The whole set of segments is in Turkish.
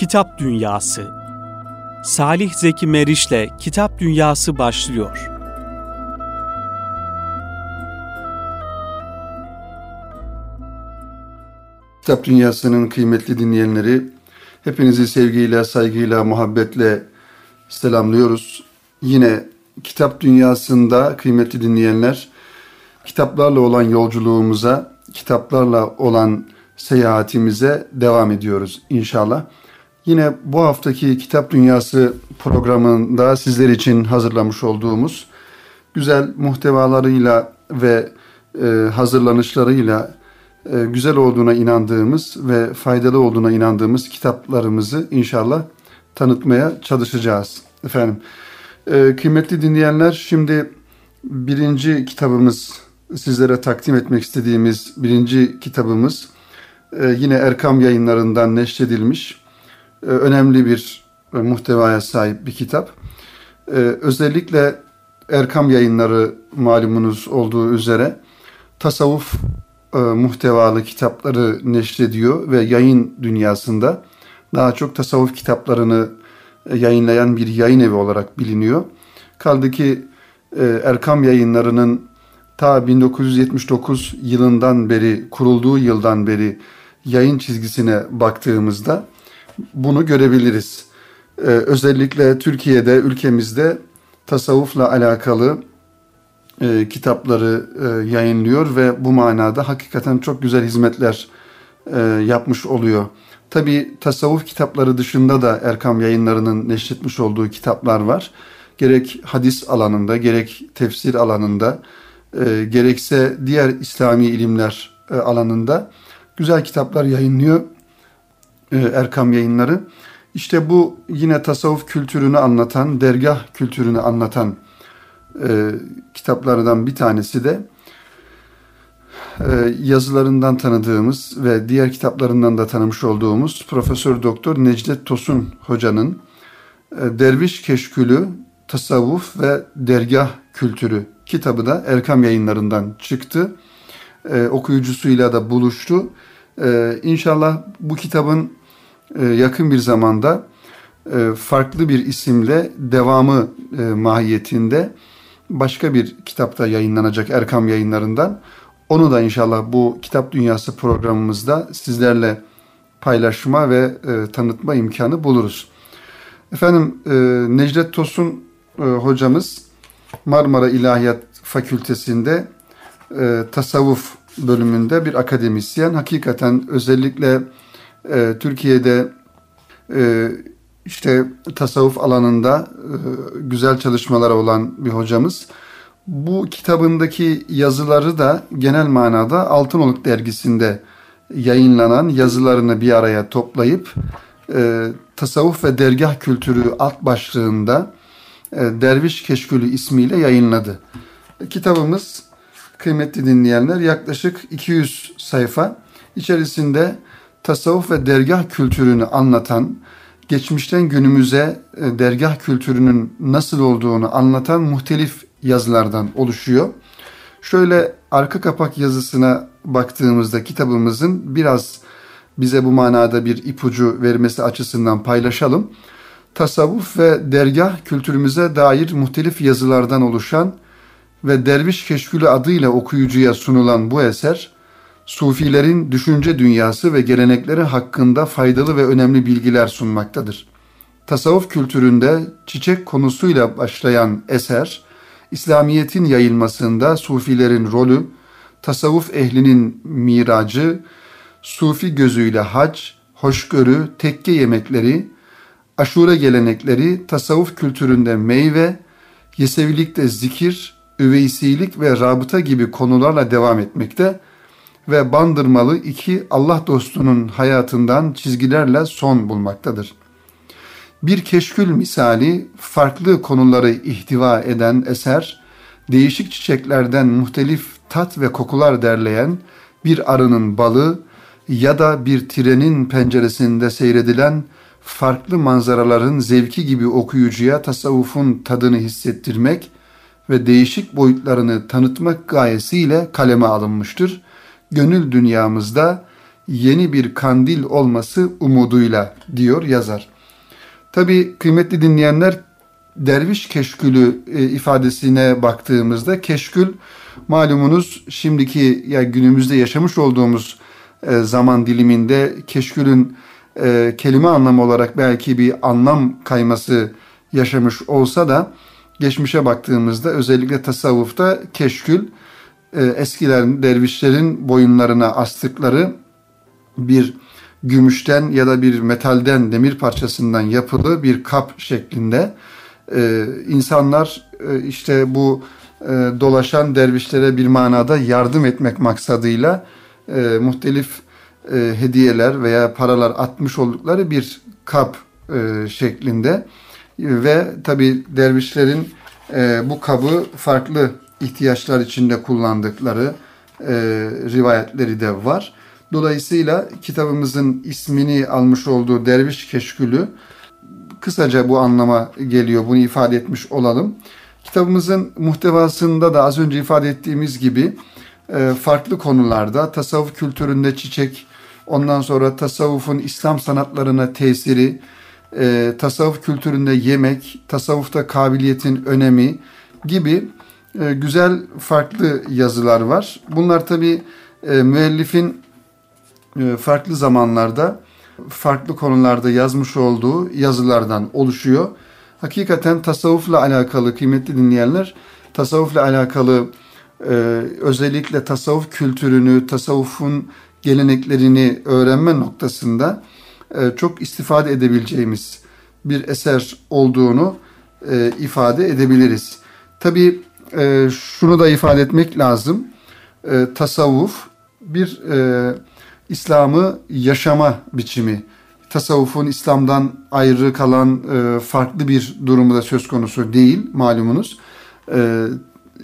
Kitap Dünyası Salih Zeki Meriç'le Kitap Dünyası başlıyor. Kitap Dünyası'nın kıymetli dinleyenleri, hepinizi sevgiyle, saygıyla, muhabbetle selamlıyoruz. Yine Kitap Dünyası'nda kıymetli dinleyenler, kitaplarla olan yolculuğumuza, kitaplarla olan seyahatimize devam ediyoruz inşallah. Yine bu haftaki Kitap Dünyası programında sizler için hazırlamış olduğumuz güzel muhtevalarıyla ve e, hazırlanışlarıyla e, güzel olduğuna inandığımız ve faydalı olduğuna inandığımız kitaplarımızı inşallah tanıtmaya çalışacağız. Efendim, e, kıymetli dinleyenler şimdi birinci kitabımız sizlere takdim etmek istediğimiz birinci kitabımız yine Erkam yayınlarından neşredilmiş önemli bir e, muhtevaya sahip bir kitap. E, özellikle Erkam yayınları malumunuz olduğu üzere tasavvuf e, muhtevalı kitapları neşrediyor ve yayın dünyasında daha çok tasavvuf kitaplarını e, yayınlayan bir yayın evi olarak biliniyor. Kaldı ki e, Erkam yayınlarının ta 1979 yılından beri kurulduğu yıldan beri yayın çizgisine baktığımızda bunu görebiliriz. Ee, özellikle Türkiye'de, ülkemizde tasavvufla alakalı e, kitapları e, yayınlıyor ve bu manada hakikaten çok güzel hizmetler e, yapmış oluyor. Tabi tasavvuf kitapları dışında da Erkam yayınlarının neşretmiş olduğu kitaplar var. Gerek hadis alanında, gerek tefsir alanında, e, gerekse diğer İslami ilimler e, alanında güzel kitaplar yayınlıyor Erkam yayınları. İşte bu yine tasavvuf kültürünü anlatan, dergah kültürünü anlatan e, kitaplardan bir tanesi de e, yazılarından tanıdığımız ve diğer kitaplarından da tanımış olduğumuz Profesör Doktor Necdet Tosun hocanın e, Derviş Keşkülü, Tasavvuf ve Dergah Kültürü kitabı da Erkam yayınlarından çıktı. E, okuyucusuyla da buluştu. E, inşallah bu kitabın e, yakın bir zamanda e, farklı bir isimle devamı e, mahiyetinde başka bir kitapta yayınlanacak Erkam yayınlarından. Onu da inşallah bu Kitap Dünyası programımızda sizlerle paylaşma ve tanıtma imkanı buluruz. Efendim Necdet Tosun hocamız Marmara İlahiyat Fakültesi'nde tasavvuf bölümünde bir akademisyen. Hakikaten özellikle e, Türkiye'de e, işte tasavvuf alanında e, güzel çalışmaları olan bir hocamız. Bu kitabındaki yazıları da genel manada Altınoluk dergisinde yayınlanan yazılarını bir araya toplayıp e, tasavvuf ve dergah kültürü alt başlığında e, Derviş Keşkülü ismiyle yayınladı. Kitabımız kıymetli dinleyenler yaklaşık 200 sayfa. İçerisinde tasavvuf ve dergah kültürünü anlatan, geçmişten günümüze e, dergah kültürünün nasıl olduğunu anlatan muhtelif yazılardan oluşuyor. Şöyle arka kapak yazısına baktığımızda kitabımızın biraz bize bu manada bir ipucu vermesi açısından paylaşalım. Tasavvuf ve dergah kültürümüze dair muhtelif yazılardan oluşan ve Derviş Keşkülü adıyla okuyucuya sunulan bu eser, Sufilerin düşünce dünyası ve gelenekleri hakkında faydalı ve önemli bilgiler sunmaktadır. Tasavvuf kültüründe çiçek konusuyla başlayan eser, İslamiyet'in yayılmasında Sufilerin rolü, tasavvuf ehlinin miracı, Sufi gözüyle hac, hoşgörü, tekke yemekleri, aşure gelenekleri, tasavvuf kültüründe meyve, yesevilikte zikir, üveysilik ve rabıta gibi konularla devam etmekte ve bandırmalı iki Allah dostunun hayatından çizgilerle son bulmaktadır. Bir keşkül misali farklı konuları ihtiva eden eser, değişik çiçeklerden muhtelif tat ve kokular derleyen bir arının balı ya da bir trenin penceresinde seyredilen farklı manzaraların zevki gibi okuyucuya tasavvufun tadını hissettirmek ve değişik boyutlarını tanıtmak gayesiyle kaleme alınmıştır gönül dünyamızda yeni bir kandil olması umuduyla diyor yazar. Tabi kıymetli dinleyenler derviş keşkülü e, ifadesine baktığımızda keşkül malumunuz şimdiki ya günümüzde yaşamış olduğumuz e, zaman diliminde keşkülün e, kelime anlamı olarak belki bir anlam kayması yaşamış olsa da geçmişe baktığımızda özellikle tasavvufta keşkül e, eskilerin dervişlerin boyunlarına astıkları bir gümüşten ya da bir metalden demir parçasından yapılı bir kap şeklinde. E, insanlar e, işte bu dolaşan dervişlere bir manada yardım etmek maksadıyla e, muhtelif hediyeler veya paralar atmış oldukları bir kap şeklinde. Ve tabi dervişlerin bu kabı farklı ihtiyaçlar içinde kullandıkları e, rivayetleri de var. Dolayısıyla kitabımızın ismini almış olduğu Derviş Keşkülü kısaca bu anlama geliyor. Bunu ifade etmiş olalım. Kitabımızın muhtevasında da az önce ifade ettiğimiz gibi e, farklı konularda tasavvuf kültüründe çiçek, ondan sonra tasavvufun İslam sanatlarına tesiri, e, tasavvuf kültüründe yemek, tasavvufta kabiliyetin önemi gibi e, güzel farklı yazılar var. Bunlar tabi müellifin farklı zamanlarda farklı konularda yazmış olduğu yazılardan oluşuyor. Hakikaten tasavvufla alakalı kıymetli dinleyenler, tasavvufla alakalı e, özellikle tasavvuf kültürünü, tasavvufun geleneklerini öğrenme noktasında e, çok istifade edebileceğimiz bir eser olduğunu e, ifade edebiliriz. Tabi e, şunu da ifade etmek lazım. E, tasavvuf bir e, İslam'ı yaşama biçimi. Tasavvufun İslam'dan ayrı kalan e, farklı bir durumu da söz konusu değil malumunuz. E,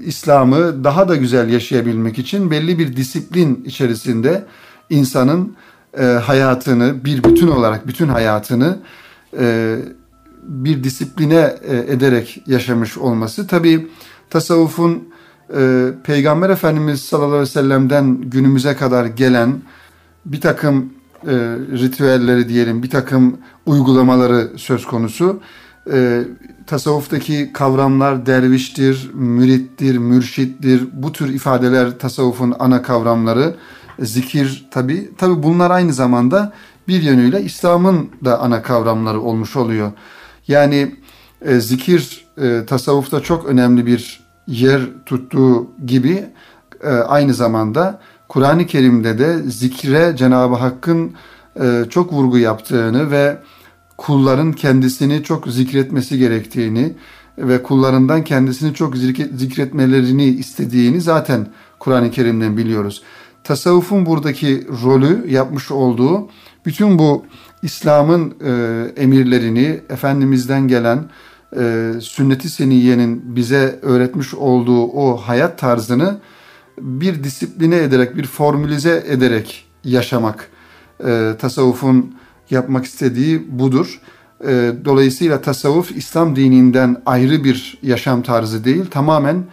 İslam'ı daha da güzel yaşayabilmek için belli bir disiplin içerisinde insanın e, hayatını bir bütün olarak bütün hayatını e, bir disipline e, ederek yaşamış olması. Tabi tasavvufun e, Peygamber Efendimiz sallallahu aleyhi ve sellem'den günümüze kadar gelen bir takım e, ritüelleri diyelim, bir takım uygulamaları söz konusu. E, tasavvuftaki kavramlar derviştir, mürittir, mürşittir. Bu tür ifadeler tasavvufun ana kavramları. Zikir tabi. Tabi bunlar aynı zamanda bir yönüyle İslam'ın da ana kavramları olmuş oluyor. Yani e, zikir e, tasavvufta çok önemli bir yer tuttuğu gibi e, aynı zamanda Kur'an-ı Kerim'de de zikre Cenab-ı Hakk'ın e, çok vurgu yaptığını ve kulların kendisini çok zikretmesi gerektiğini ve kullarından kendisini çok zikretmelerini istediğini zaten Kur'an-ı Kerim'den biliyoruz. Tasavvufun buradaki rolü yapmış olduğu bütün bu İslam'ın e, emirlerini Efendimiz'den gelen e, sünnet-i seniyenin bize öğretmiş olduğu o hayat tarzını bir disipline ederek, bir formülize ederek yaşamak e, tasavvufun yapmak istediği budur. E, dolayısıyla tasavvuf İslam dininden ayrı bir yaşam tarzı değil, tamamen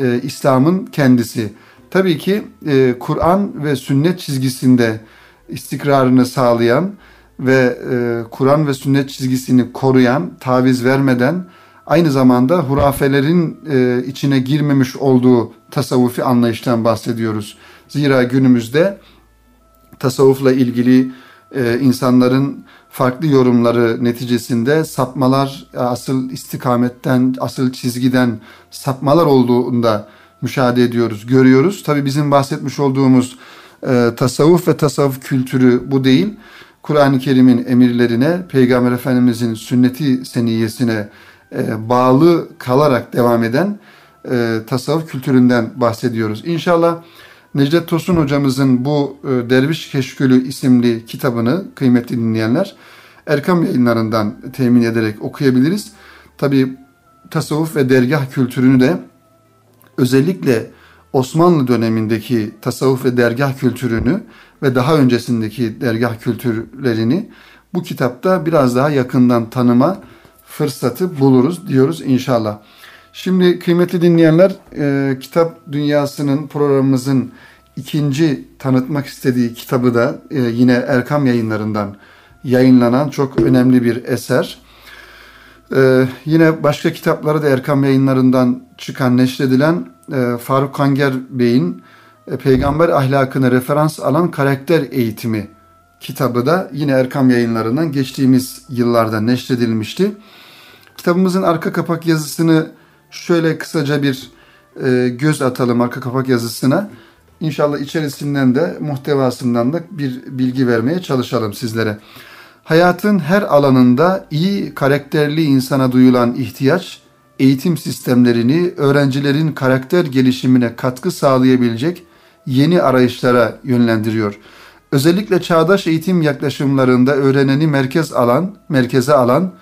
e, İslam'ın kendisi. Tabii ki e, Kur'an ve sünnet çizgisinde istikrarını sağlayan ve e, Kur'an ve sünnet çizgisini koruyan, taviz vermeden aynı zamanda hurafelerin e, içine girmemiş olduğu tasavvufi anlayıştan bahsediyoruz. Zira günümüzde tasavvufla ilgili e, insanların farklı yorumları neticesinde sapmalar asıl istikametten, asıl çizgiden sapmalar olduğunda müşahede ediyoruz, görüyoruz. Tabi bizim bahsetmiş olduğumuz e, tasavvuf ve tasavvuf kültürü bu değil. Kur'an-ı Kerim'in emirlerine, Peygamber Efendimizin sünneti seniyesine e, bağlı kalarak devam eden e, tasavvuf kültüründen bahsediyoruz. İnşallah Necdet Tosun hocamızın bu e, Derviş Keşkülü isimli kitabını kıymetli dinleyenler Erkam yayınlarından temin ederek okuyabiliriz. Tabi tasavvuf ve dergah kültürünü de özellikle Osmanlı dönemindeki tasavvuf ve dergah kültürünü ve daha öncesindeki dergah kültürlerini bu kitapta biraz daha yakından tanıma fırsatı buluruz diyoruz inşallah. Şimdi kıymetli dinleyenler e, kitap dünyasının programımızın ikinci tanıtmak istediği kitabı da e, yine Erkam yayınlarından yayınlanan çok önemli bir eser. Ee, yine başka kitapları da Erkam yayınlarından çıkan, neşredilen e, Faruk Kanger Bey'in e, Peygamber ahlakını referans alan karakter eğitimi kitabı da yine Erkam yayınlarından geçtiğimiz yıllarda neşredilmişti. Kitabımızın arka kapak yazısını şöyle kısaca bir e, göz atalım arka kapak yazısına. İnşallah içerisinden de muhtevasından da bir bilgi vermeye çalışalım sizlere. Hayatın her alanında iyi karakterli insana duyulan ihtiyaç, eğitim sistemlerini öğrencilerin karakter gelişimine katkı sağlayabilecek yeni arayışlara yönlendiriyor. Özellikle çağdaş eğitim yaklaşımlarında öğreneni merkez alan, merkeze alan,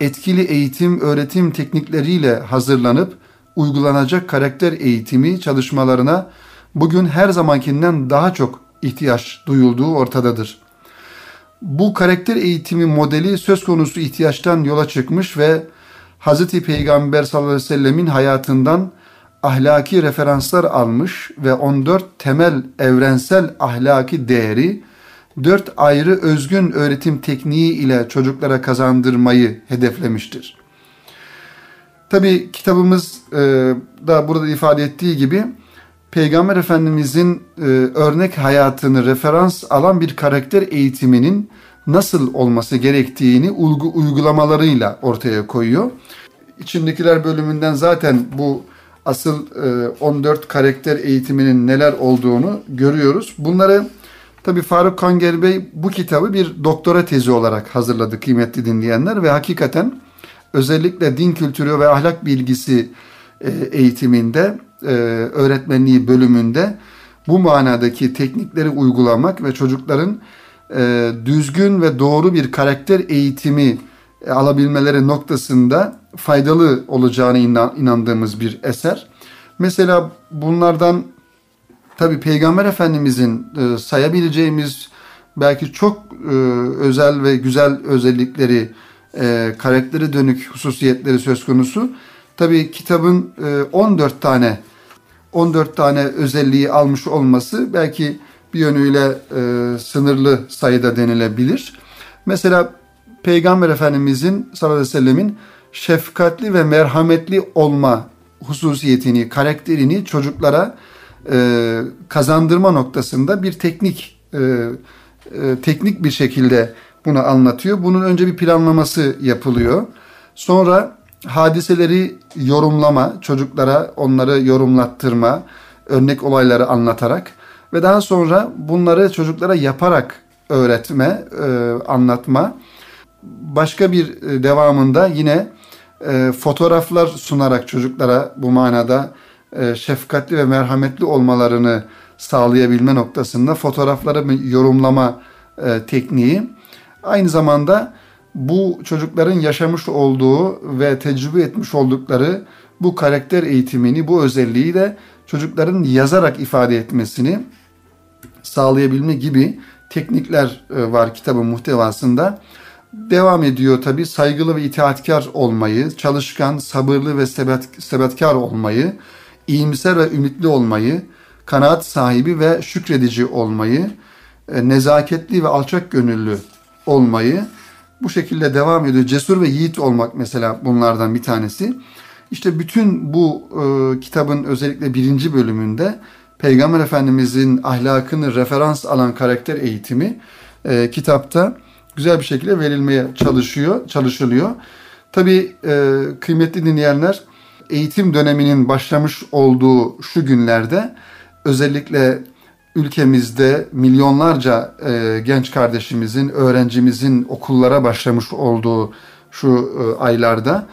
etkili eğitim öğretim teknikleriyle hazırlanıp uygulanacak karakter eğitimi çalışmalarına bugün her zamankinden daha çok ihtiyaç duyulduğu ortadadır. Bu karakter eğitimi modeli söz konusu ihtiyaçtan yola çıkmış ve Hz. Peygamber sallallahu aleyhi ve sellemin hayatından ahlaki referanslar almış ve 14 temel evrensel ahlaki değeri dört ayrı özgün öğretim tekniği ile çocuklara kazandırmayı hedeflemiştir. Tabi kitabımız e, da burada ifade ettiği gibi Peygamber Efendimizin e, örnek hayatını referans alan bir karakter eğitiminin nasıl olması gerektiğini uygu, uygulamalarıyla ortaya koyuyor. İçindekiler bölümünden zaten bu asıl e, 14 karakter eğitiminin neler olduğunu görüyoruz. Bunları tabi Faruk Kanger Bey bu kitabı bir doktora tezi olarak hazırladı kıymetli dinleyenler ve hakikaten özellikle din kültürü ve ahlak bilgisi e, eğitiminde e, öğretmenliği bölümünde bu manadaki teknikleri uygulamak ve çocukların e, düzgün ve doğru bir karakter eğitimi alabilmeleri noktasında faydalı olacağını inandığımız bir eser. Mesela bunlardan tabi Peygamber Efendimizin sayabileceğimiz belki çok özel ve güzel özellikleri, karakteri dönük hususiyetleri söz konusu. Tabi kitabın 14 tane 14 tane özelliği almış olması belki bir yönüyle e, sınırlı sayıda denilebilir. Mesela Peygamber Efendimizin sallallahu aleyhi ve sellemin şefkatli ve merhametli olma hususiyetini, karakterini çocuklara e, kazandırma noktasında bir teknik e, e, teknik bir şekilde bunu anlatıyor. Bunun önce bir planlaması yapılıyor. Sonra hadiseleri yorumlama, çocuklara onları yorumlattırma, örnek olayları anlatarak ve daha sonra bunları çocuklara yaparak öğretme, e, anlatma. Başka bir e, devamında yine e, fotoğraflar sunarak çocuklara bu manada şefkatli ve merhametli olmalarını sağlayabilme noktasında fotoğrafları yorumlama tekniği. Aynı zamanda bu çocukların yaşamış olduğu ve tecrübe etmiş oldukları bu karakter eğitimini, bu özelliği de çocukların yazarak ifade etmesini sağlayabilme gibi teknikler e, var kitabın muhtevasında. Devam ediyor tabi saygılı ve itaatkar olmayı, çalışkan, sabırlı ve sebet, sebetkar olmayı, iyimser ve ümitli olmayı, kanaat sahibi ve şükredici olmayı, e, nezaketli ve alçak gönüllü olmayı, bu şekilde devam ediyor. Cesur ve yiğit olmak mesela bunlardan bir tanesi. İşte bütün bu e, kitabın özellikle birinci bölümünde Peygamber Efendimizin ahlakını referans alan karakter eğitimi e, kitapta güzel bir şekilde verilmeye çalışıyor, çalışılıyor. Tabii e, kıymetli dinleyenler eğitim döneminin başlamış olduğu şu günlerde özellikle ülkemizde milyonlarca e, genç kardeşimizin, öğrencimizin okullara başlamış olduğu şu e, aylarda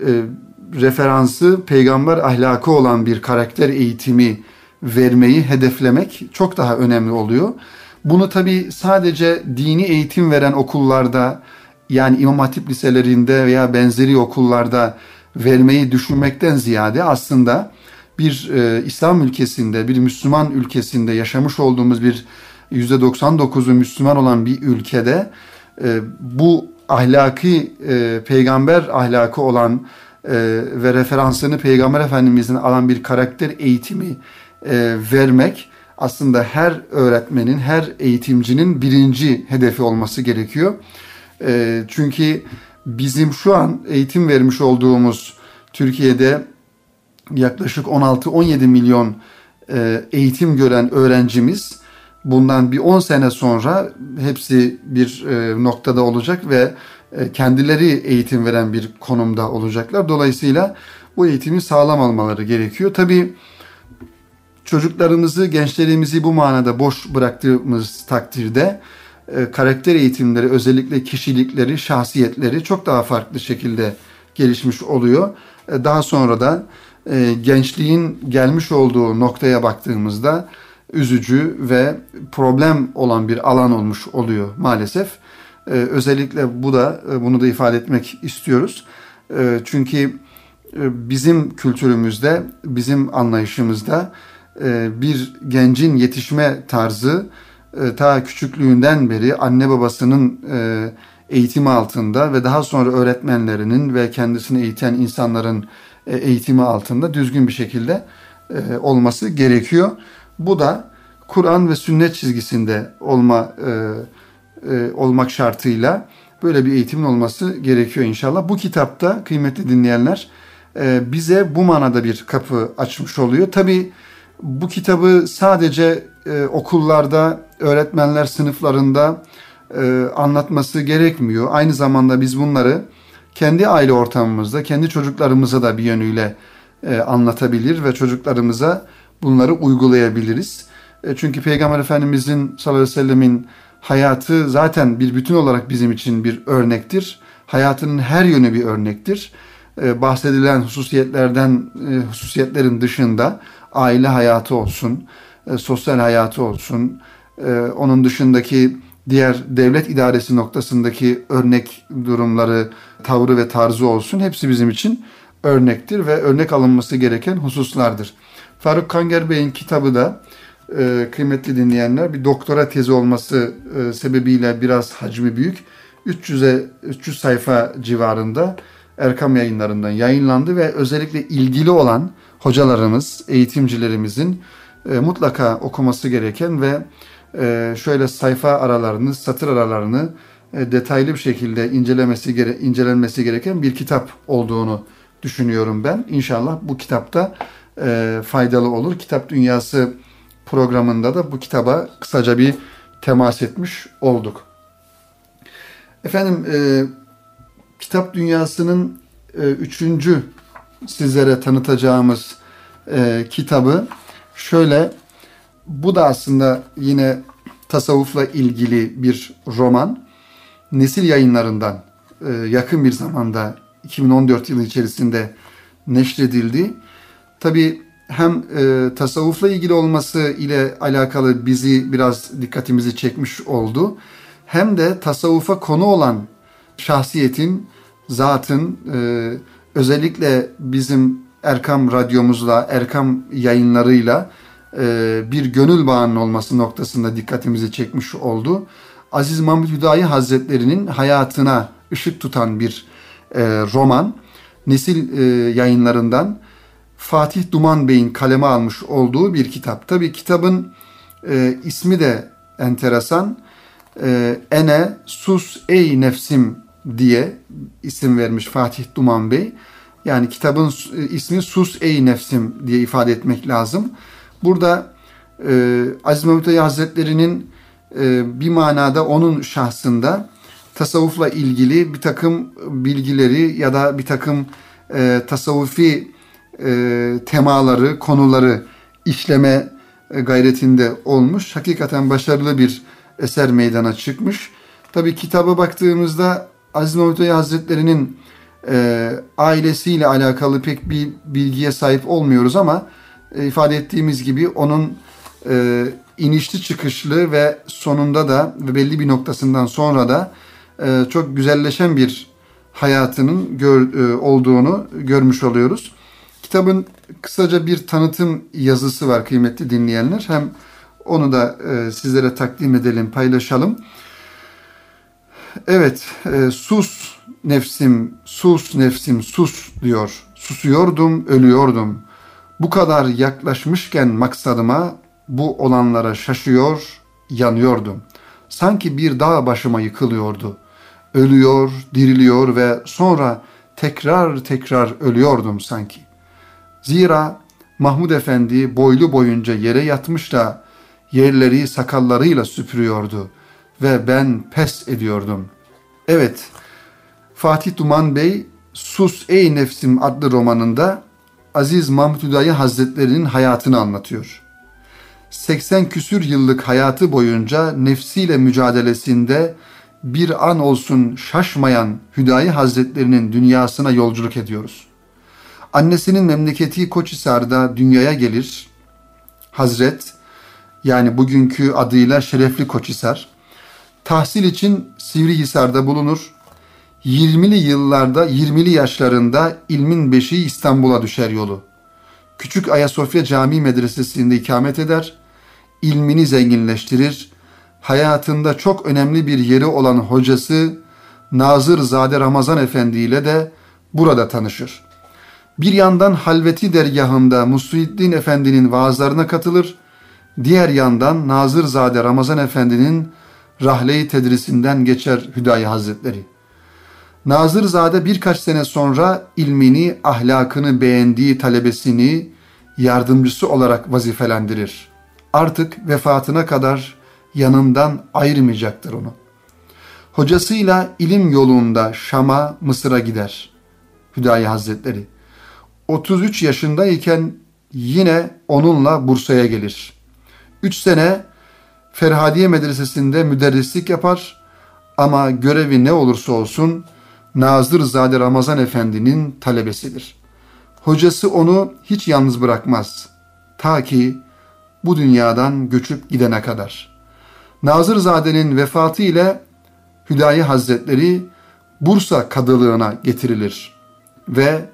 e, referansı peygamber ahlakı olan bir karakter eğitimi vermeyi hedeflemek çok daha önemli oluyor. Bunu tabi sadece dini eğitim veren okullarda yani İmam Hatip liselerinde veya benzeri okullarda vermeyi düşünmekten ziyade aslında bir e, İslam ülkesinde, bir Müslüman ülkesinde yaşamış olduğumuz bir %99'u Müslüman olan bir ülkede e, bu ahlaki e, peygamber ahlakı olan e, ve referansını peygamber efendimizin alan bir karakter eğitimi e, vermek aslında her öğretmenin, her eğitimcinin birinci hedefi olması gerekiyor. E, çünkü bizim şu an eğitim vermiş olduğumuz Türkiye'de yaklaşık 16-17 milyon e, eğitim gören öğrencimiz bundan bir 10 sene sonra hepsi bir e, noktada olacak ve e, kendileri eğitim veren bir konumda olacaklar. Dolayısıyla bu eğitimi sağlam almaları gerekiyor. Tabii çocuklarımızı, gençlerimizi bu manada boş bıraktığımız takdirde e, karakter eğitimleri, özellikle kişilikleri, şahsiyetleri çok daha farklı şekilde gelişmiş oluyor. E, daha sonra da e, gençliğin gelmiş olduğu noktaya baktığımızda üzücü ve problem olan bir alan olmuş oluyor maalesef. Özellikle bu da bunu da ifade etmek istiyoruz. Çünkü bizim kültürümüzde, bizim anlayışımızda bir gencin yetişme tarzı e, ta küçüklüğünden beri anne babasının eğitimi altında ve daha sonra öğretmenlerinin ve kendisini eğiten insanların eğitimi altında düzgün bir şekilde olması gerekiyor. Bu da Kur'an ve sünnet çizgisinde olma olmak şartıyla böyle bir eğitimin olması gerekiyor inşallah. Bu kitapta kıymetli dinleyenler bize bu manada bir kapı açmış oluyor. Tabii bu kitabı sadece e, okullarda, öğretmenler sınıflarında e, anlatması gerekmiyor. Aynı zamanda biz bunları kendi aile ortamımızda, kendi çocuklarımıza da bir yönüyle e, anlatabilir ve çocuklarımıza bunları uygulayabiliriz. E, çünkü Peygamber Efendimizin sallallahu aleyhi ve sellemin hayatı zaten bir bütün olarak bizim için bir örnektir. Hayatının her yönü bir örnektir. E, bahsedilen hususiyetlerden, e, hususiyetlerin dışında aile hayatı olsun, e, sosyal hayatı olsun, e, onun dışındaki diğer devlet idaresi noktasındaki örnek durumları, tavrı ve tarzı olsun hepsi bizim için örnektir ve örnek alınması gereken hususlardır. Faruk Kanger Bey'in kitabı da e, kıymetli dinleyenler bir doktora tezi olması e, sebebiyle biraz hacmi büyük. 300'e 300 sayfa civarında Erkam yayınlarından yayınlandı ve özellikle ilgili olan hocalarımız, eğitimcilerimizin e, mutlaka okuması gereken ve e, şöyle sayfa aralarını, satır aralarını e, detaylı bir şekilde incelemesi gere incelenmesi gereken bir kitap olduğunu düşünüyorum ben. İnşallah bu kitapta e, faydalı olur. Kitap Dünyası programında da bu kitaba kısaca bir temas etmiş olduk. Efendim e, Kitap Dünyası'nın e, üçüncü sizlere tanıtacağımız e, kitabı şöyle bu da aslında yine tasavvufla ilgili bir roman. Nesil yayınlarından e, yakın bir zamanda 2014 yılı içerisinde neşredildi. Tabi hem e, tasavvufla ilgili olması ile alakalı bizi biraz dikkatimizi çekmiş oldu. Hem de tasavvufa konu olan şahsiyetin, zatın e, özellikle bizim Erkam radyomuzla, Erkam yayınlarıyla e, bir gönül bağının olması noktasında dikkatimizi çekmiş oldu. Aziz Mahmut Hüdayi Hazretleri'nin hayatına ışık tutan bir e, roman. Nesil e, yayınlarından Fatih Duman Bey'in kaleme almış olduğu bir kitap. Tabi kitabın e, ismi de enteresan. E, Ene sus ey nefsim diye isim vermiş Fatih Duman Bey. Yani kitabın ismi Sus Ey Nefsim diye ifade etmek lazım. Burada e, Aziz Mehmet Ali Hazretleri'nin e, bir manada onun şahsında tasavvufla ilgili bir takım bilgileri ya da bir takım e, tasavvufi e, temaları, konuları işleme e, gayretinde olmuş. Hakikaten başarılı bir eser meydana çıkmış. Tabi kitaba baktığımızda Aziz Mahmut Ali Hazretleri'nin e, ailesiyle alakalı pek bir bilgiye sahip olmuyoruz ama e, ifade ettiğimiz gibi onun e, inişli çıkışlı ve sonunda da ve belli bir noktasından sonra da e, çok güzelleşen bir hayatının gör, e, olduğunu görmüş oluyoruz. Kitabın kısaca bir tanıtım yazısı var kıymetli dinleyenler. Hem onu da e, sizlere takdim edelim, paylaşalım. Evet, e, sus nefsim, sus nefsim, sus diyor. Susuyordum, ölüyordum. Bu kadar yaklaşmışken maksadıma bu olanlara şaşıyor, yanıyordum. Sanki bir dağ başıma yıkılıyordu. Ölüyor, diriliyor ve sonra tekrar tekrar ölüyordum sanki. Zira Mahmud Efendi boylu boyunca yere yatmış da yerleri sakallarıyla süpürüyordu ve ben pes ediyordum. Evet, Fatih Duman Bey Sus Ey Nefsim adlı romanında Aziz Mahmud Hüdayi Hazretleri'nin hayatını anlatıyor. 80 küsür yıllık hayatı boyunca nefsiyle mücadelesinde bir an olsun şaşmayan Hüdayi Hazretlerinin dünyasına yolculuk ediyoruz. Annesinin memleketi Koçhisar'da dünyaya gelir. Hazret yani bugünkü adıyla Şerefli Koçhisar. Tahsil için Sivrihisar'da bulunur. 20'li yıllarda 20'li yaşlarında ilmin beşiği İstanbul'a düşer yolu. Küçük Ayasofya Camii Medresesi'nde ikamet eder, ilmini zenginleştirir, hayatında çok önemli bir yeri olan hocası Nazır Zade Ramazan Efendi ile de burada tanışır. Bir yandan Halveti dergahında Musluhiddin Efendi'nin vaazlarına katılır, diğer yandan Nazır Zade Ramazan Efendi'nin rahle-i tedrisinden geçer Hüdayi Hazretleri. Nazırzade birkaç sene sonra ilmini, ahlakını beğendiği talebesini yardımcısı olarak vazifelendirir. Artık vefatına kadar yanından ayırmayacaktır onu. Hocasıyla ilim yolunda Şam'a, Mısır'a gider. Hüdayi Hazretleri. 33 yaşındayken yine onunla Bursa'ya gelir. 3 sene Ferhadiye Medresesi'nde müderrislik yapar ama görevi ne olursa olsun Nazırzade Ramazan Efendi'nin talebesidir. Hocası onu hiç yalnız bırakmaz. Ta ki bu dünyadan göçüp gidene kadar. Nazırzade'nin vefatı ile Hüdayi Hazretleri Bursa kadılığına getirilir ve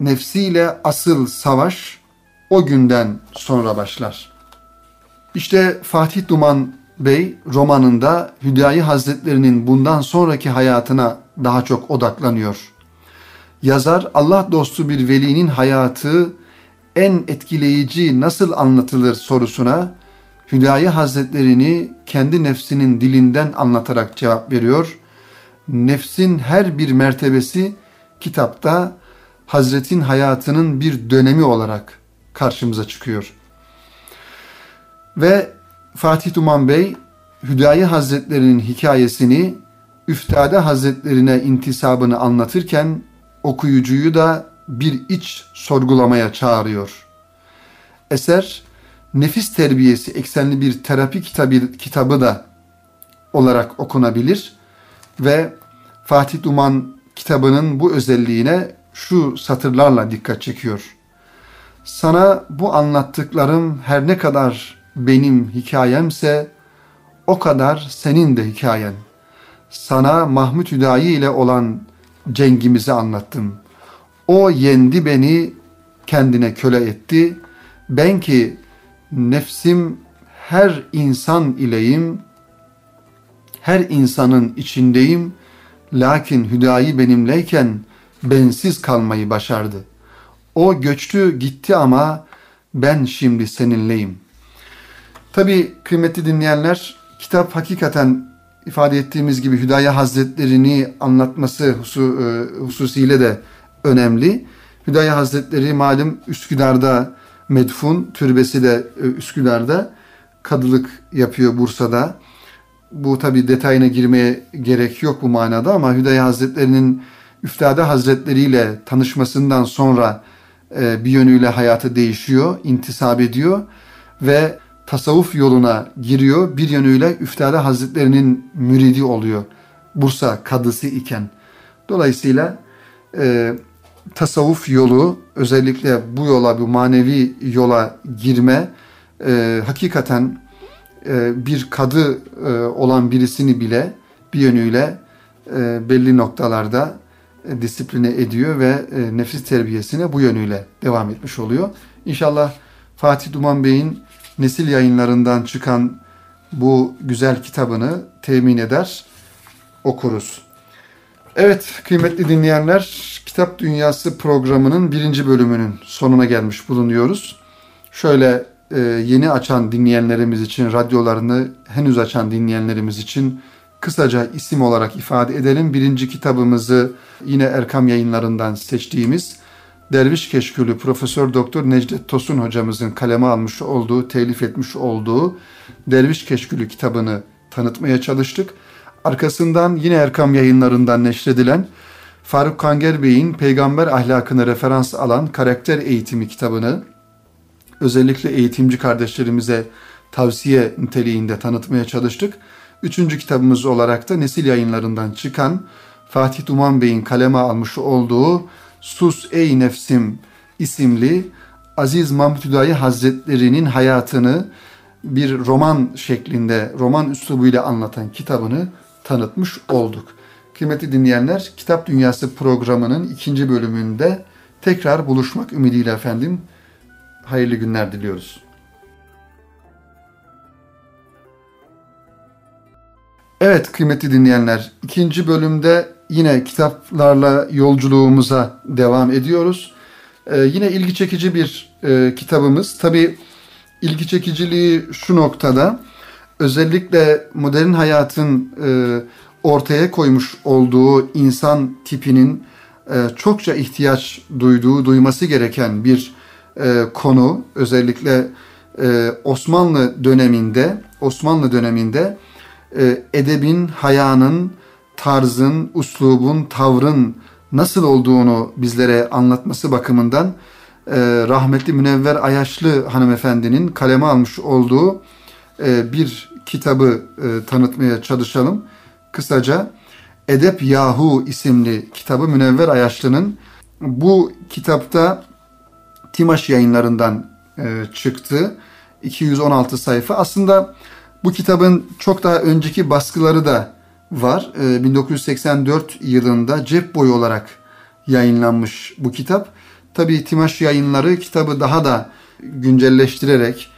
nefsiyle asıl savaş o günden sonra başlar. İşte Fatih Duman Bey romanında Hüdayi Hazretlerinin bundan sonraki hayatına daha çok odaklanıyor. Yazar Allah dostu bir velinin hayatı en etkileyici nasıl anlatılır sorusuna Hüdayi Hazretlerini kendi nefsinin dilinden anlatarak cevap veriyor. Nefsin her bir mertebesi kitapta Hazretin hayatının bir dönemi olarak karşımıza çıkıyor. Ve Fatih Duman Bey Hüdayi Hazretlerinin hikayesini Üftade Hazretlerine intisabını anlatırken okuyucuyu da bir iç sorgulamaya çağırıyor. Eser nefis terbiyesi eksenli bir terapi kitabı, kitabı da olarak okunabilir ve Fatih Duman kitabının bu özelliğine şu satırlarla dikkat çekiyor. Sana bu anlattıklarım her ne kadar benim hikayemse o kadar senin de hikayen. Sana Mahmut Hüdayi ile olan cengimizi anlattım. O yendi beni, kendine köle etti. Ben ki nefsim her insan ileyim, her insanın içindeyim. Lakin Hüdayi benimleyken bensiz kalmayı başardı. O göçtü gitti ama ben şimdi seninleyim. Tabi kıymetli dinleyenler kitap hakikaten ifade ettiğimiz gibi Hüdaya Hazretlerini anlatması husu, e, hususiyle de önemli. Hüdaya Hazretleri malum Üsküdar'da medfun, türbesi de e, Üsküdar'da kadılık yapıyor Bursa'da. Bu tabi detayına girmeye gerek yok bu manada ama Hüdaya Hazretlerinin Üftade Hazretleri ile tanışmasından sonra e, bir yönüyle hayatı değişiyor, intisap ediyor ve tasavvuf yoluna giriyor. Bir yönüyle Üftade Hazretlerinin müridi oluyor. Bursa kadısı iken. Dolayısıyla e, tasavvuf yolu özellikle bu yola, bu manevi yola girme e, hakikaten e, bir kadı e, olan birisini bile bir yönüyle e, belli noktalarda e, disipline ediyor ve e, nefis terbiyesine bu yönüyle devam etmiş oluyor. İnşallah Fatih Duman Bey'in nesil yayınlarından çıkan bu güzel kitabını temin eder, okuruz. Evet kıymetli dinleyenler, Kitap Dünyası programının birinci bölümünün sonuna gelmiş bulunuyoruz. Şöyle e, yeni açan dinleyenlerimiz için, radyolarını henüz açan dinleyenlerimiz için kısaca isim olarak ifade edelim. Birinci kitabımızı yine Erkam yayınlarından seçtiğimiz Derviş Keşkülü Profesör Doktor Necdet Tosun hocamızın kaleme almış olduğu, telif etmiş olduğu Derviş Keşkülü kitabını tanıtmaya çalıştık. Arkasından yine Erkam yayınlarından neşredilen Faruk Kanger Bey'in peygamber ahlakını referans alan karakter eğitimi kitabını özellikle eğitimci kardeşlerimize tavsiye niteliğinde tanıtmaya çalıştık. Üçüncü kitabımız olarak da nesil yayınlarından çıkan Fatih Duman Bey'in kaleme almış olduğu Sus Ey Nefsim isimli Aziz Mahmut Hüdayi Hazretleri'nin hayatını bir roman şeklinde, roman üslubuyla anlatan kitabını tanıtmış olduk. Kıymetli dinleyenler, Kitap Dünyası programının ikinci bölümünde tekrar buluşmak ümidiyle efendim. Hayırlı günler diliyoruz. Evet kıymetli dinleyenler, ikinci bölümde yine kitaplarla yolculuğumuza devam ediyoruz. Ee, yine ilgi çekici bir e, kitabımız. Tabi ilgi çekiciliği şu noktada, özellikle modern hayatın e, ortaya koymuş olduğu insan tipinin e, çokça ihtiyaç duyduğu, duyması gereken bir e, konu. Özellikle e, Osmanlı döneminde, Osmanlı döneminde e, edebin, hayanın, tarzın, uslubun, tavrın nasıl olduğunu bizlere anlatması bakımından e, rahmetli Münevver Ayaşlı hanımefendinin kaleme almış olduğu e, bir kitabı e, tanıtmaya çalışalım. Kısaca Edep Yahu isimli kitabı Münevver Ayaşlı'nın bu kitapta Timaş yayınlarından çıktı. 216 sayfa. Aslında bu kitabın çok daha önceki baskıları da var. E, 1984 yılında cep boyu olarak yayınlanmış bu kitap. Tabii Timaş yayınları kitabı daha da güncelleştirerek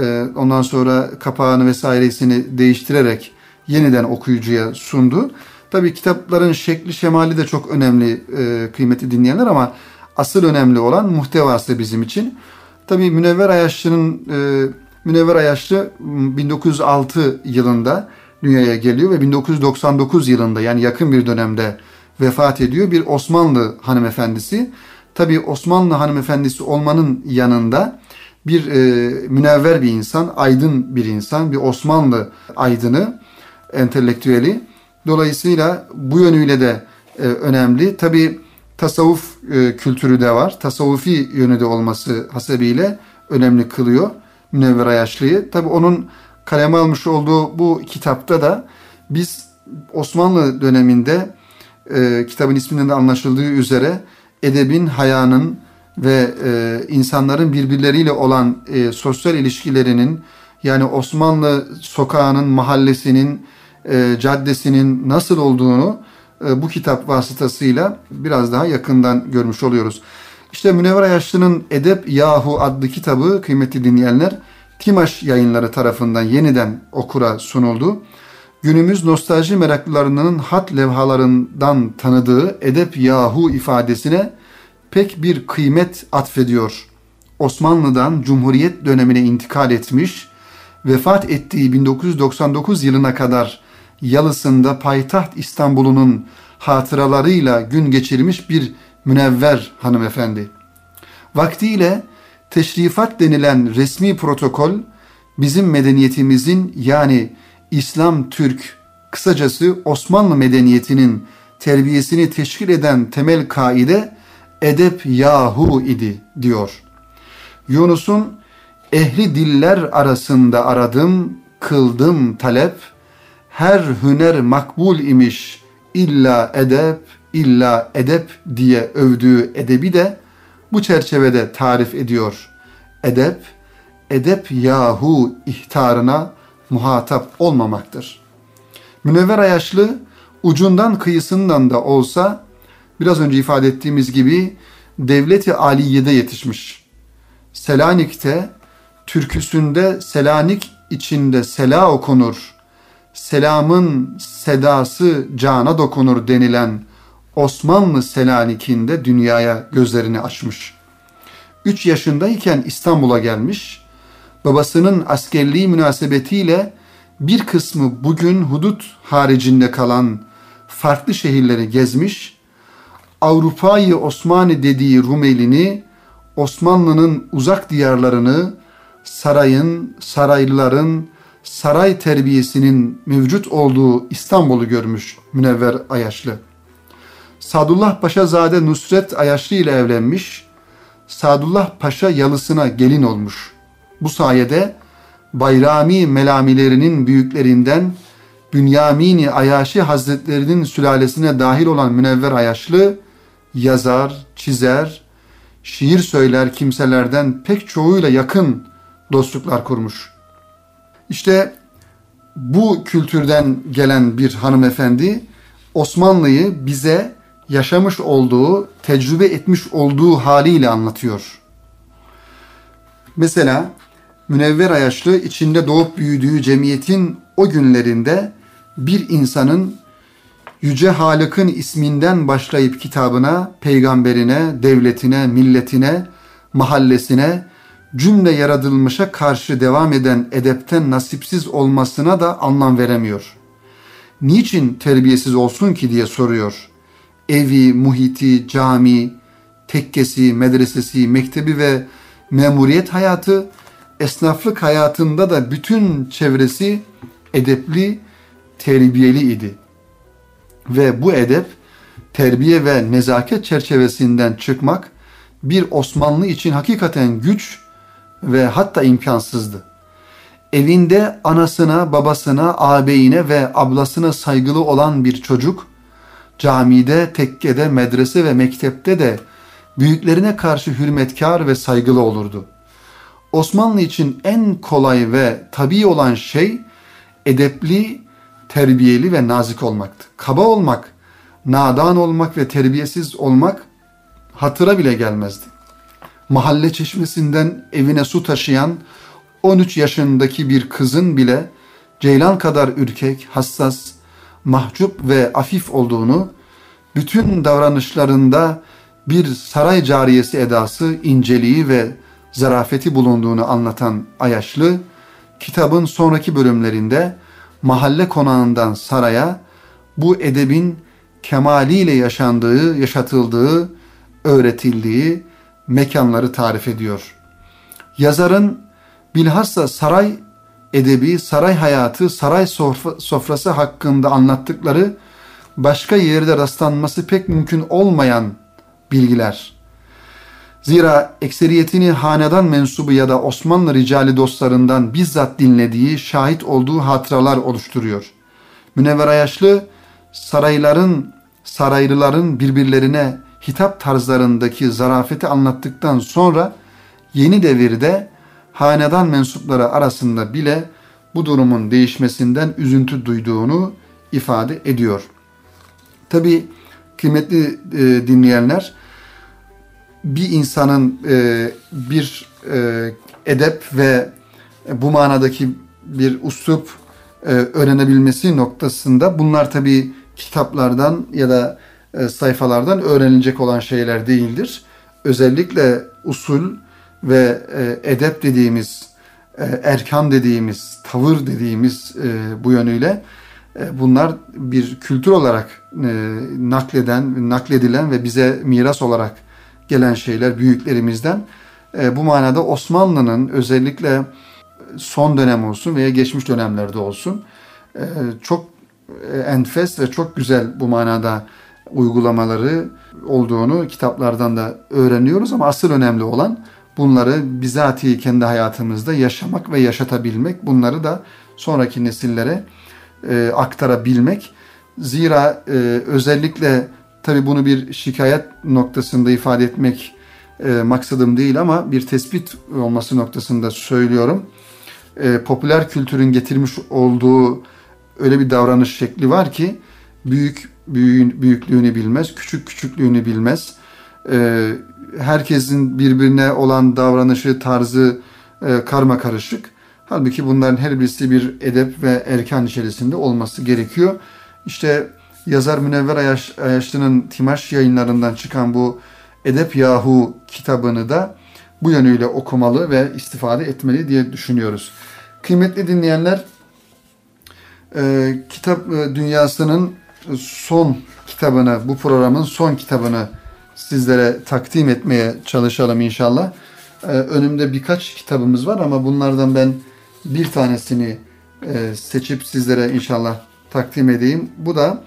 e, ondan sonra kapağını vesairesini değiştirerek yeniden okuyucuya sundu. Tabii kitapların şekli şemali de çok önemli e, kıymeti dinleyenler ama asıl önemli olan muhtevası bizim için. Tabii Münevver Ayaşlı'nın e, Münevver Ayaşlı 1906 yılında dünyaya geliyor ve 1999 yılında yani yakın bir dönemde vefat ediyor bir Osmanlı hanımefendisi. Tabii Osmanlı hanımefendisi olmanın yanında bir e, münevver bir insan, aydın bir insan, bir Osmanlı aydını, entelektüeli. Dolayısıyla bu yönüyle de e, önemli. Tabii tasavvuf e, kültürü de var. Tasavvufi yönü de olması hasebiyle önemli kılıyor Münevver Ayaşlı'yı. Tabi onun kaleme almış olduğu bu kitapta da biz Osmanlı döneminde e, kitabın isminden de anlaşıldığı üzere edebin, hayanın ve e, insanların birbirleriyle olan e, sosyal ilişkilerinin yani Osmanlı sokağının, mahallesinin, e, caddesinin nasıl olduğunu e, bu kitap vasıtasıyla biraz daha yakından görmüş oluyoruz. İşte Münevver Ayaşlı'nın Edep Yahu adlı kitabı kıymetli dinleyenler Timaş yayınları tarafından yeniden okura sunuldu. Günümüz nostalji meraklılarının hat levhalarından tanıdığı Edep Yahu ifadesine pek bir kıymet atfediyor. Osmanlı'dan Cumhuriyet dönemine intikal etmiş, vefat ettiği 1999 yılına kadar Yalısı'nda payitaht İstanbul'unun hatıralarıyla gün geçirmiş bir münevver hanımefendi. Vaktiyle teşrifat denilen resmi protokol bizim medeniyetimizin yani İslam Türk kısacası Osmanlı medeniyetinin terbiyesini teşkil eden temel kaide edep yahu idi diyor. Yunus'un ehli diller arasında aradım, kıldım talep, her hüner makbul imiş illa edep, illa edep diye övdüğü edebi de bu çerçevede tarif ediyor. Edep, edep yahu ihtarına muhatap olmamaktır. Münevver Ayaşlı ucundan kıyısından da olsa biraz önce ifade ettiğimiz gibi devleti aliyede yetişmiş. Selanik'te türküsünde Selanik içinde sela okunur. Selamın sedası cana dokunur denilen Osmanlı Selanik'inde dünyaya gözlerini açmış. 3 yaşındayken İstanbul'a gelmiş. babasının askerliği münasebetiyle bir kısmı bugün hudut haricinde kalan farklı şehirleri gezmiş, Avrupa'yı Osmanlı dediği Rumelini, Osmanlı'nın uzak diyarlarını, sarayın, saraylıların, saray terbiyesinin mevcut olduğu İstanbul'u görmüş Münevver Ayaşlı. Sadullah Paşa Zade Nusret Ayaşlı ile evlenmiş, Sadullah Paşa yalısına gelin olmuş. Bu sayede Bayrami melamilerinin büyüklerinden Bünyamini Ayaşi Hazretlerinin sülalesine dahil olan Münevver Ayaşlı yazar, çizer, şiir söyler kimselerden pek çoğuyla yakın dostluklar kurmuş. İşte bu kültürden gelen bir hanımefendi Osmanlı'yı bize yaşamış olduğu, tecrübe etmiş olduğu haliyle anlatıyor. Mesela Münevver Ayaşlı içinde doğup büyüdüğü cemiyetin o günlerinde bir insanın Yüce Halık'ın isminden başlayıp kitabına, peygamberine, devletine, milletine, mahallesine, cümle yaratılmışa karşı devam eden edepten nasipsiz olmasına da anlam veremiyor. Niçin terbiyesiz olsun ki diye soruyor. Evi, muhiti, cami, tekkesi, medresesi, mektebi ve memuriyet hayatı, esnaflık hayatında da bütün çevresi edepli, terbiyeli idi. Ve bu edep, terbiye ve nezaket çerçevesinden çıkmak bir Osmanlı için hakikaten güç ve hatta imkansızdı. Evinde anasına, babasına, ağabeyine ve ablasına saygılı olan bir çocuk, camide, tekkede, medrese ve mektepte de büyüklerine karşı hürmetkar ve saygılı olurdu. Osmanlı için en kolay ve tabii olan şey edepli, terbiyeli ve nazik olmaktı. Kaba olmak, nadan olmak ve terbiyesiz olmak hatıra bile gelmezdi. Mahalle çeşmesinden evine su taşıyan 13 yaşındaki bir kızın bile ceylan kadar ürkek, hassas, mahcup ve afif olduğunu, bütün davranışlarında bir saray cariyesi edası, inceliği ve zarafeti bulunduğunu anlatan Ayaşlı, kitabın sonraki bölümlerinde mahalle konağından saraya bu edebin kemaliyle yaşandığı, yaşatıldığı, öğretildiği mekanları tarif ediyor. Yazarın bilhassa saray edebi, saray hayatı, saray sofrası hakkında anlattıkları başka yerde rastlanması pek mümkün olmayan bilgiler. Zira ekseriyetini hanedan mensubu ya da Osmanlı ricali dostlarından bizzat dinlediği, şahit olduğu hatıralar oluşturuyor. Münevver Ayaşlı sarayların, saraylıların birbirlerine hitap tarzlarındaki zarafeti anlattıktan sonra yeni devirde hanedan mensupları arasında bile bu durumun değişmesinden üzüntü duyduğunu ifade ediyor. Tabi kıymetli e, dinleyenler bir insanın e, bir e, edep ve bu manadaki bir uslup e, öğrenebilmesi noktasında bunlar tabi kitaplardan ya da e, sayfalardan öğrenilecek olan şeyler değildir. Özellikle usul ve e, edep dediğimiz, e, erkan dediğimiz, tavır dediğimiz e, bu yönüyle e, bunlar bir kültür olarak e, nakleden, nakledilen ve bize miras olarak gelen şeyler büyüklerimizden. E, bu manada Osmanlı'nın özellikle son dönem olsun veya geçmiş dönemlerde olsun e, çok e, enfes ve çok güzel bu manada uygulamaları olduğunu kitaplardan da öğreniyoruz ama asıl önemli olan bunları bizatihi kendi hayatımızda yaşamak ve yaşatabilmek. Bunları da sonraki nesillere e, aktarabilmek. Zira e, özellikle tabi bunu bir şikayet noktasında ifade etmek e, maksadım değil ama bir tespit olması noktasında söylüyorum. E, popüler kültürün getirmiş olduğu öyle bir davranış şekli var ki büyük büyüğün, büyüklüğünü bilmez, küçük küçüklüğünü bilmez. E, herkesin birbirine olan davranışı, tarzı e, karma karışık. Halbuki bunların her birisi bir edep ve erkan içerisinde olması gerekiyor. İşte yazar Münevver Ayaş, Ayaşlı'nın Timaş yayınlarından çıkan bu Edep Yahu kitabını da bu yönüyle okumalı ve istifade etmeli diye düşünüyoruz. Kıymetli dinleyenler, e, kitap e, dünyasının son kitabını, bu programın son kitabını sizlere takdim etmeye çalışalım inşallah. E, önümde birkaç kitabımız var ama bunlardan ben bir tanesini e, seçip sizlere inşallah takdim edeyim. Bu da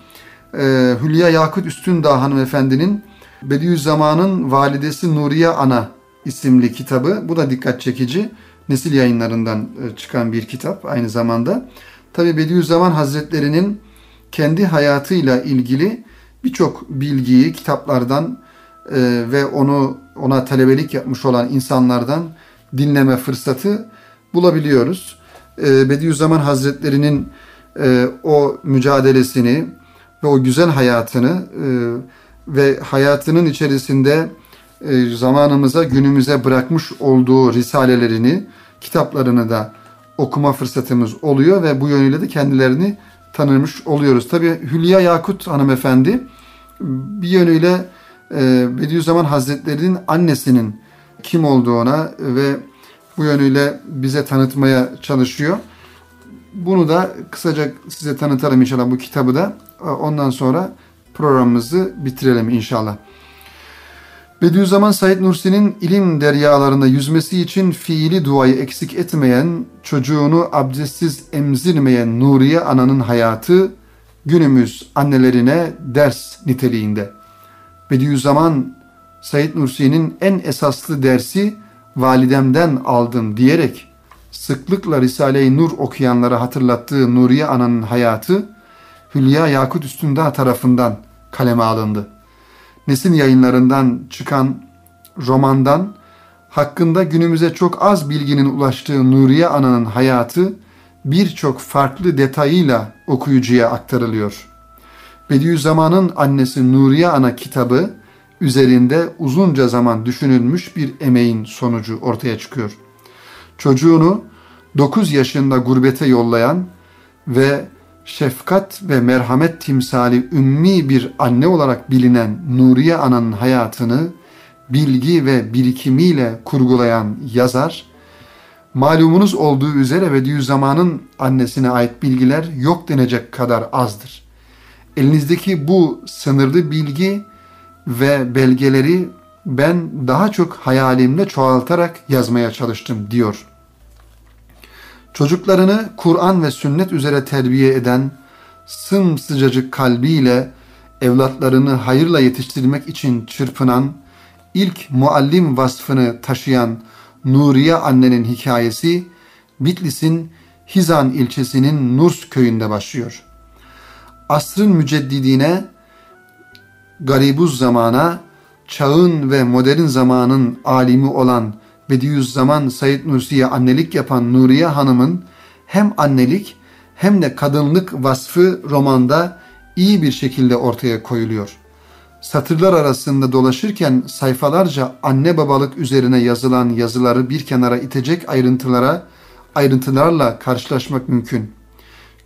e, Hülya Yakut Üstündağ hanımefendinin Bediüzzaman'ın Validesi Nuriye Ana isimli kitabı. Bu da dikkat çekici. Nesil yayınlarından e, çıkan bir kitap aynı zamanda. Tabi Bediüzzaman Hazretleri'nin kendi hayatıyla ilgili birçok bilgiyi kitaplardan e, ve onu ona talebelik yapmış olan insanlardan dinleme fırsatı bulabiliyoruz. E, Bediüzzaman Hazretleri'nin e, o mücadelesini ve o güzel hayatını e, ve hayatının içerisinde e, zamanımıza, günümüze bırakmış olduğu risalelerini, kitaplarını da okuma fırsatımız oluyor ve bu yönüyle de kendilerini tanımış oluyoruz. Tabi Hülya Yakut hanımefendi bir yönüyle Bediüzzaman Hazretleri'nin annesinin kim olduğuna ve bu yönüyle bize tanıtmaya çalışıyor. Bunu da kısaca size tanıtalım inşallah bu kitabı da. Ondan sonra programımızı bitirelim inşallah. Bediüzzaman Said Nursi'nin ilim deryalarında yüzmesi için fiili duayı eksik etmeyen, çocuğunu abdestsiz emzirmeyen Nuriye ananın hayatı günümüz annelerine ders niteliğinde. Bediüzzaman Said Nursi'nin en esaslı dersi validemden aldım diyerek sıklıkla Risale-i Nur okuyanlara hatırlattığı Nuriye Ana'nın hayatı Hülya Yakut Üstünda tarafından kaleme alındı. Nesin yayınlarından çıkan romandan hakkında günümüze çok az bilginin ulaştığı Nuriye Ana'nın hayatı birçok farklı detayıyla okuyucuya aktarılıyor. Bediüzzaman'ın annesi Nuriye Ana kitabı üzerinde uzunca zaman düşünülmüş bir emeğin sonucu ortaya çıkıyor. Çocuğunu 9 yaşında gurbete yollayan ve şefkat ve merhamet timsali ümmi bir anne olarak bilinen Nuriye Ana'nın hayatını bilgi ve birikimiyle kurgulayan yazar, malumunuz olduğu üzere Bediüzzaman'ın annesine ait bilgiler yok denecek kadar azdır. Elinizdeki bu sınırlı bilgi ve belgeleri ben daha çok hayalimle çoğaltarak yazmaya çalıştım diyor. Çocuklarını Kur'an ve sünnet üzere terbiye eden sımsıcacık kalbiyle evlatlarını hayırla yetiştirmek için çırpınan, ilk muallim vasfını taşıyan Nuriye annenin hikayesi Bitlis'in Hizan ilçesinin Nurs köyünde başlıyor. Asrın müceddidine, garibuz zamana, çağın ve modern zamanın alimi olan Bediüzzaman Said Nursi'ye annelik yapan Nuriye Hanım'ın hem annelik hem de kadınlık vasfı romanda iyi bir şekilde ortaya koyuluyor. Satırlar arasında dolaşırken sayfalarca anne babalık üzerine yazılan yazıları bir kenara itecek ayrıntılara, ayrıntılarla karşılaşmak mümkün.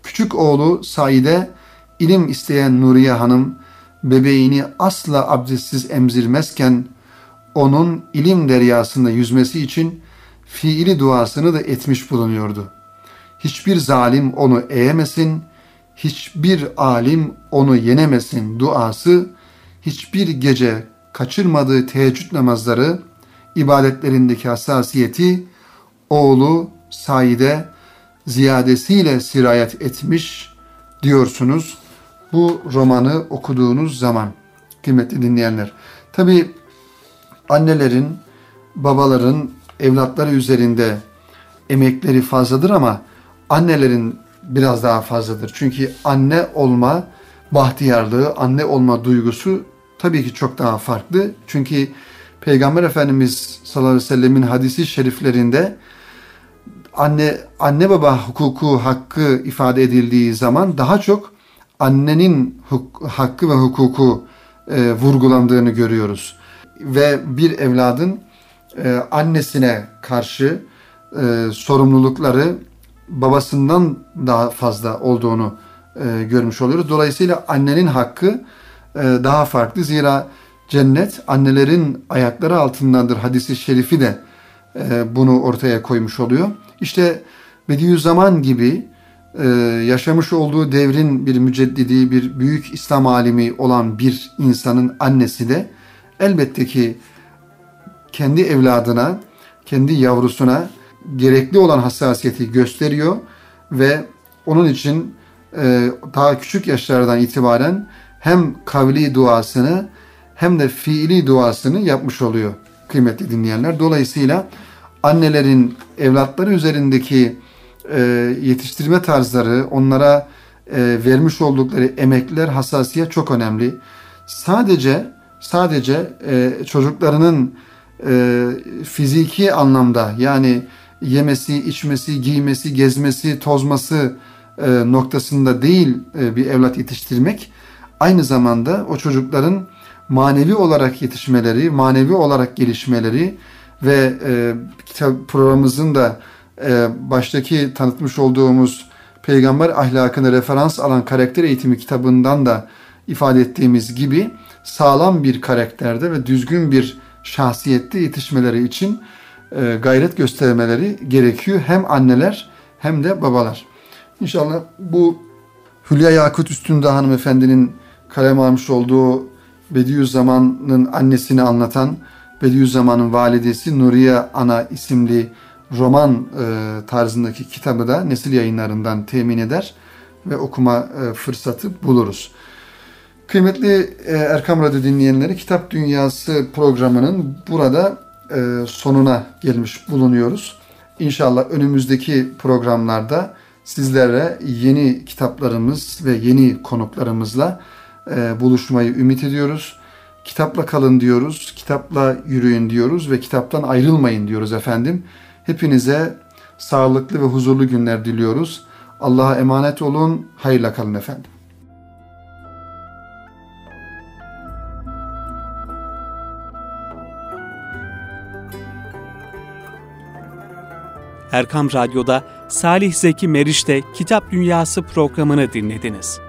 Küçük oğlu Saide ilim isteyen Nuriye Hanım bebeğini asla abdestsiz emzirmezken onun ilim deryasında yüzmesi için fiili duasını da etmiş bulunuyordu. Hiçbir zalim onu eğemesin, hiçbir alim onu yenemesin duası, hiçbir gece kaçırmadığı teheccüd namazları, ibadetlerindeki hassasiyeti oğlu Said'e ziyadesiyle sirayet etmiş diyorsunuz bu romanı okuduğunuz zaman kıymetli dinleyenler. Tabi annelerin, babaların evlatları üzerinde emekleri fazladır ama annelerin biraz daha fazladır. Çünkü anne olma bahtiyarlığı, anne olma duygusu tabii ki çok daha farklı. Çünkü Peygamber Efendimiz sallallahu aleyhi ve sellemin hadisi şeriflerinde anne anne baba hukuku hakkı ifade edildiği zaman daha çok annenin hakkı ve hukuku e, vurgulandığını görüyoruz ve bir evladın e, annesine karşı e, sorumlulukları babasından daha fazla olduğunu e, görmüş oluyoruz. Dolayısıyla annenin hakkı e, daha farklı. Zira cennet annelerin ayakları altındandır hadisi şerifi de e, bunu ortaya koymuş oluyor. İşte Bediüzzaman gibi e, yaşamış olduğu devrin bir müceddidi, bir büyük İslam alimi olan bir insanın annesi de elbette ki kendi evladına, kendi yavrusuna gerekli olan hassasiyeti gösteriyor ve onun için e, daha küçük yaşlardan itibaren hem kavli duasını hem de fiili duasını yapmış oluyor kıymetli dinleyenler. Dolayısıyla annelerin evlatları üzerindeki e, yetiştirme tarzları, onlara e, vermiş oldukları emekler, hassasiyet çok önemli. Sadece sadece e, çocuklarının e, fiziki anlamda yani yemesi, içmesi, giymesi, gezmesi, tozması e, noktasında değil e, bir evlat yetiştirmek aynı zamanda o çocukların manevi olarak yetişmeleri, manevi olarak gelişmeleri ve e, kitap programımızın da baştaki tanıtmış olduğumuz peygamber ahlakını referans alan karakter eğitimi kitabından da ifade ettiğimiz gibi sağlam bir karakterde ve düzgün bir şahsiyette yetişmeleri için e, gayret göstermeleri gerekiyor. Hem anneler hem de babalar. İnşallah bu Hülya Yakut Üstünde hanımefendinin kalem almış olduğu Bediüzzaman'ın annesini anlatan Bediüzzaman'ın validesi Nuriye Ana isimli roman e, tarzındaki kitabı da nesil yayınlarından temin eder ve okuma e, fırsatı buluruz. Kıymetli e, Erkam Radyo dinleyenleri Kitap Dünyası programının burada e, sonuna gelmiş bulunuyoruz. İnşallah önümüzdeki programlarda sizlere yeni kitaplarımız ve yeni konuklarımızla e, buluşmayı ümit ediyoruz. Kitapla kalın diyoruz, kitapla yürüyün diyoruz ve kitaptan ayrılmayın diyoruz efendim. Hepinize sağlıklı ve huzurlu günler diliyoruz. Allah'a emanet olun, hayırla kalın efendim. Erkam Radyo'da Salih Zeki Meriç'te Kitap Dünyası programını dinlediniz.